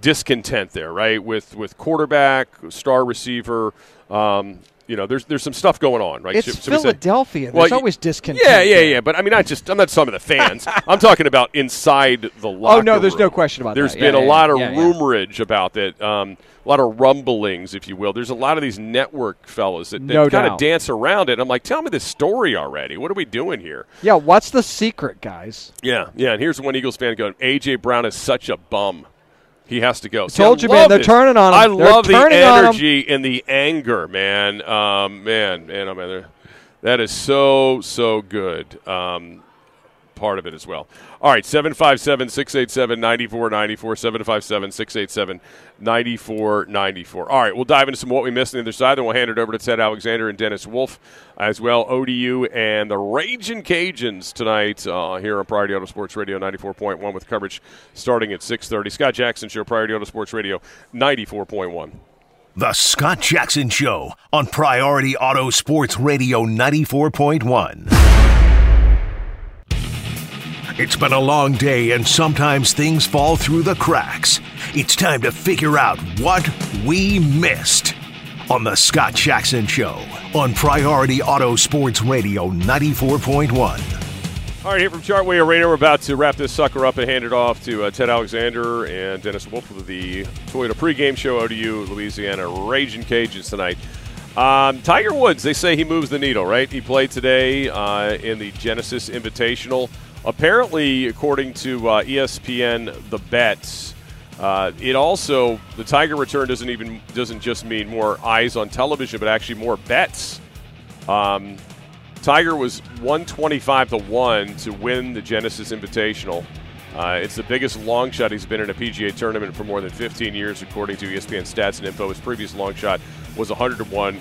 discontent there, right? With with quarterback, star receiver. Um, you know, there's there's some stuff going on, right? It's Should- should we say- Philadelphia. Well, There's y- always discontent. Yeah, yeah, yeah. But I mean, I just I'm not talking about the fans. I'm talking about inside the locker Oh no, there's no question about There's that. There's been Yeah, a yeah, lot of yeah, yeah. rumorage about that. Um, a lot of rumblings, if you will. There's a lot of these network fellas that, that No kind of dance around it. I'm like, tell me the story already. What are we doing here? Yeah, what's the secret, guys? Yeah, yeah. And here's one Eagles fan going, AJ Brown is such a bum. He has to go. told I you, man, they're turning on him. I They're love the energy and the anger, man. Um, man, man, oh man, that is so so good. Um, part of it as well. All right, 757 687 9494, 757 687 9494. All right, we'll dive into some what we missed on the other side, then we'll hand it over to Ted Alexander and Dennis Wolf as well. ODU and the Raging Cajuns tonight uh, here on Priority Auto Sports Radio 94.1 with coverage starting at 630. Scott Jackson Show, Priority Auto Sports Radio 94.1. The Scott Jackson Show on Priority Auto Sports Radio 94.1. It's been a long day and sometimes things fall through the cracks. It's time to figure out what we missed on The Scott Jackson Show on Priority Auto Sports Radio 94.1. All right, here from Chartway Arena, we're about to wrap this sucker up and hand it off to uh, Ted Alexander and Dennis Wolf of the Toyota pregame show. ODU, Louisiana, Raging Cajuns tonight. Um, Tiger Woods, they say he moves the needle, right? He played today uh, in the Genesis Invitational. Apparently, according to uh, ESPN, the bets, uh, it also the Tiger return doesn't even doesn't just mean more eyes on television, but actually more bets. Um, Tiger was 125 to 1 to win the Genesis Invitational. Uh, it's the biggest long shot he's been in a PGA tournament for more than 15 years, according to ESPN stats and info. His previous long shot was 100 to 1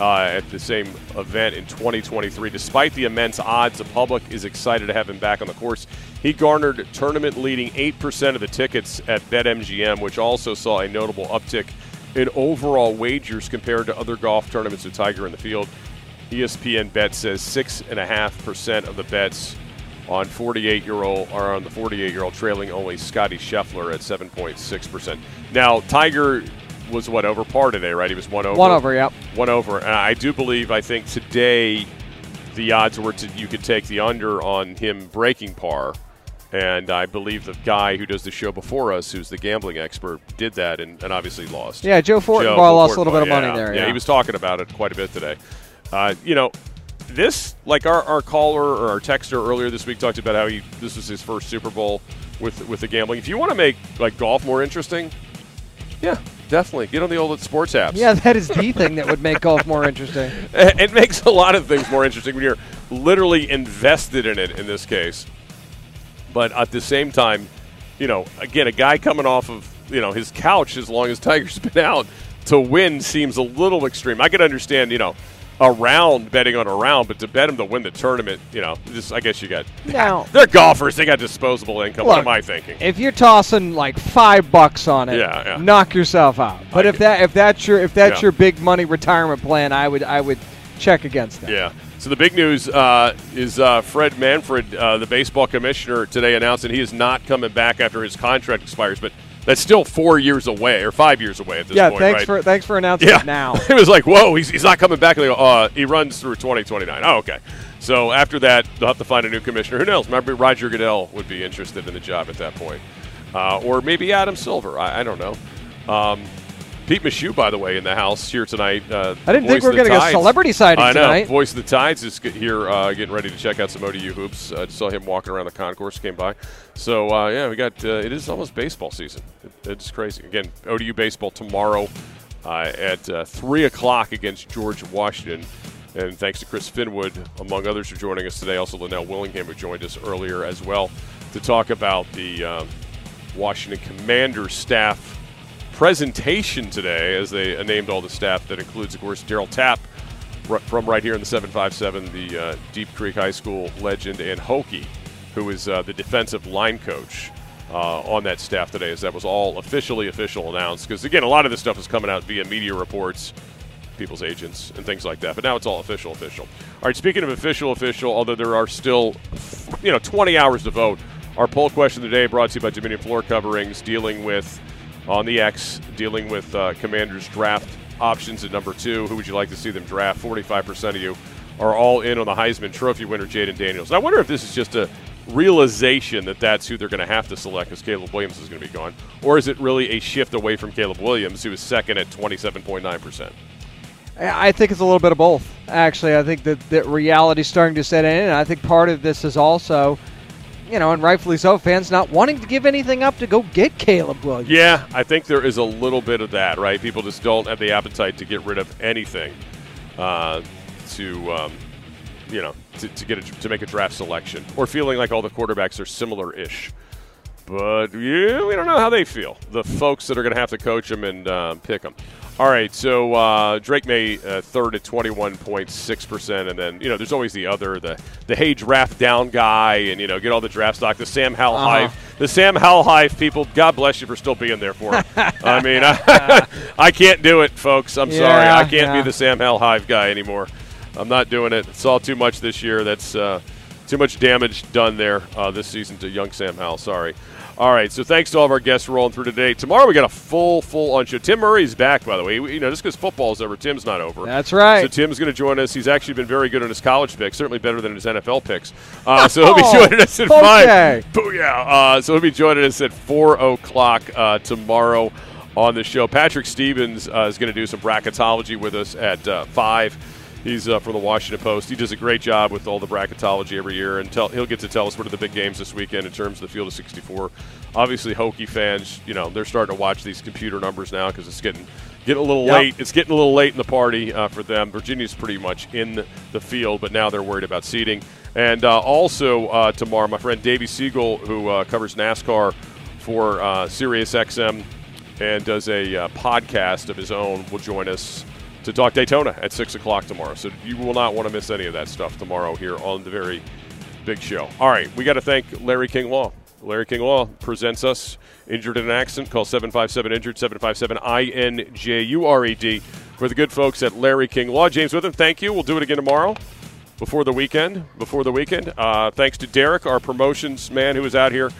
uh, at the same event in 2023. Despite the immense odds, the public is excited to have him back on the course. He garnered tournament leading 8% of the tickets at BetMGM, which also saw a notable uptick in overall wagers compared to other golf tournaments with Tiger in the field. ESPN bet says six and a half percent of the bets on 48 year old are on the 48 year old, trailing only Scottie Scheffler at 7.6 percent. Now Tiger was what over par today, right? He was one over. One over, yep. One over. And I do believe. I think today the odds were to you could take the under on him breaking par. And I believe the guy who does the show before us, who's the gambling expert, did that and, and obviously lost. Yeah, Joe Fortenbaugh lost a little bit of money yeah. there. Yeah, Yeah, he was talking about it quite a bit today. Uh, you know, this like our, our caller or our texter earlier this week talked about how he this was his first Super Bowl with with the gambling. If you want to make like golf more interesting, yeah, definitely get on the old sports apps. Yeah, that is the thing that would make golf more interesting. it makes a lot of things more interesting when you're literally invested in it in this case. But at the same time, you know, again, a guy coming off of you know his couch as long as Tiger's been out to win seems a little extreme. I could understand, you know, a round betting on a round, but to bet him to win the tournament, you know, just I guess you got Now- they're golfers. They got disposable income. what am I thinking? If you're tossing like five bucks on it, Yeah, yeah. knock yourself out. But I if that if that's your if that's Yeah. your big money retirement plan, I would I would check against that. Yeah. So the big news uh, is uh, Fred Manfred, uh, the baseball commissioner, today announced that he is not coming back after his contract expires. But that's still four years away or five years away at this Yeah, point. thanks right? for thanks for announcing yeah. it now. it was like, whoa, he's, he's not coming back. And they go, uh, he runs through 2029. Oh, okay. So after that, they'll have to find a new commissioner. Who knows? Maybe Roger Goodell would be interested in the job at that point, uh, or maybe Adam Silver. I, I don't know. Um, Pete Michaud, by the way, in the house here tonight. Uh, I didn't think we were gonna get Tides. celebrity sighting I know. tonight. Voice of the Tides is here, uh, getting ready to check out some ODU hoops. I saw him walking around the concourse, came by. So uh, yeah, we got. Uh, it is almost baseball season. It, it's crazy. Again, ODU baseball tomorrow uh, at uh, three o'clock against George Washington. And thanks to Chris Finwood, among others, for joining us today. Also, Linnell Willingham, who joined us earlier as well, to talk about the um, Washington Commanders staff presentation today, as they named all the staff. That includes, of course, Darryl Tapp from right here in the 757, the uh, Deep Creek High School legend, and Hokie, who is uh, the defensive line coach. uh, on that staff today, as that was all officially official announced. Because again, a lot of this stuff is coming out via media reports, people's agents, and things like that. But now it's all official, official. All right. Speaking of official, official, although there are still, you know, 20 hours to vote. Our poll question today brought to you by Dominion Floor Coverings, dealing with on the X, dealing with uh, Commanders draft options at number two. Who would you like to see them draft? 45% of you are all in on the Heisman Trophy winner, Jayden Daniels. And I wonder if this is just a realization that that's who they're going to have to select because Caleb Williams is going to be gone, or is it really a shift away from Caleb Williams, who is second at 27.9%? I think it's a little bit of both. Actually, I think that, that reality's starting to set in, and I think part of this is also, you know, and rightfully so, fans not wanting to give anything up to go get Caleb Williams. Yeah, I think there is a little bit of that, right? People just don't have the appetite to get rid of anything uh, to, um, you know, to, to get a, to make a draft selection, or feeling like all the quarterbacks are similar-ish. But yeah, we don't know how they feel. The folks that are going to have to coach them and uh, pick them. All right, so uh, Drake Maye uh, third at twenty one point six percent, and then you know there's always the other the the hey draft down guy, and you know get all the draft stock. The Sam Howell Uh-huh. Hive, the Sam Howell Hive people. God bless you for still being there for him. I mean, I, I can't do it, folks. I'm sorry, I can't yeah. be the Sam Howell Hive guy anymore. I'm not doing it. It's all too much this year. That's uh, too much damage done there uh, this season to young Sam Howell. Sorry. All right, so thanks to all of our guests rolling through today. Tomorrow we got a full, full on show. Tim Murray's back, by the way. You know, just because football's over, Tim's not over. That's right. So Tim's going to join us. He's actually been very good on his college picks, certainly better than his NFL picks. Uh, so he'll be Oh, joining us at okay. five. Booyah! Uh, so he'll be joining us at four o'clock uh, tomorrow on the show. Patrick Stevens uh, is going to do some bracketology with us at uh, five. He's uh, from the Washington Post. He does a great job with all the bracketology every year, and tell, he'll get to tell us what are the big games this weekend in terms of the field of 64. Obviously, Hokie fans, you know, they're starting to watch these computer numbers now because it's getting getting a little Yep. late. It's getting a little late in the party uh, for them. Virginia's pretty much in the field, but now they're worried about seating. And uh, also uh, tomorrow, my friend Davey Segal, who uh, covers NASCAR for uh, Sirius and does a uh, podcast of his own, will join us to talk Daytona at 6 o'clock tomorrow. So you will not want to miss any of that stuff tomorrow here on the very big show. All right, we got to thank Larry King Law. Larry King Law presents us injured in an accident. Call 757 injured 757 INJURED for the good folks at Larry King Law. James with Witham, thank you. We'll do it again tomorrow before the weekend. Before the weekend. Uh, thanks to Derek, our promotions man, who is out here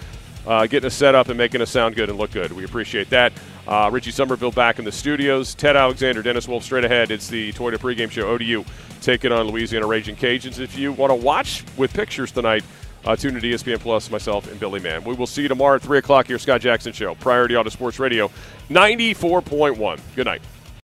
uh, getting us set up and making us sound good and look good. We appreciate that. Uh, Richie Somerville back in the studios. Ted Alexander, Dennis Wolf straight ahead. It's the Toyota pregame show. ODU taking on Louisiana Raging Cajuns. If you want to watch with pictures tonight, uh, tune into ESPN Plus, myself, and Billy Mann. We will see you tomorrow at 3 o'clock here, Scott Jackson Show. Priority Auto Sports Radio, 94.1. Good night.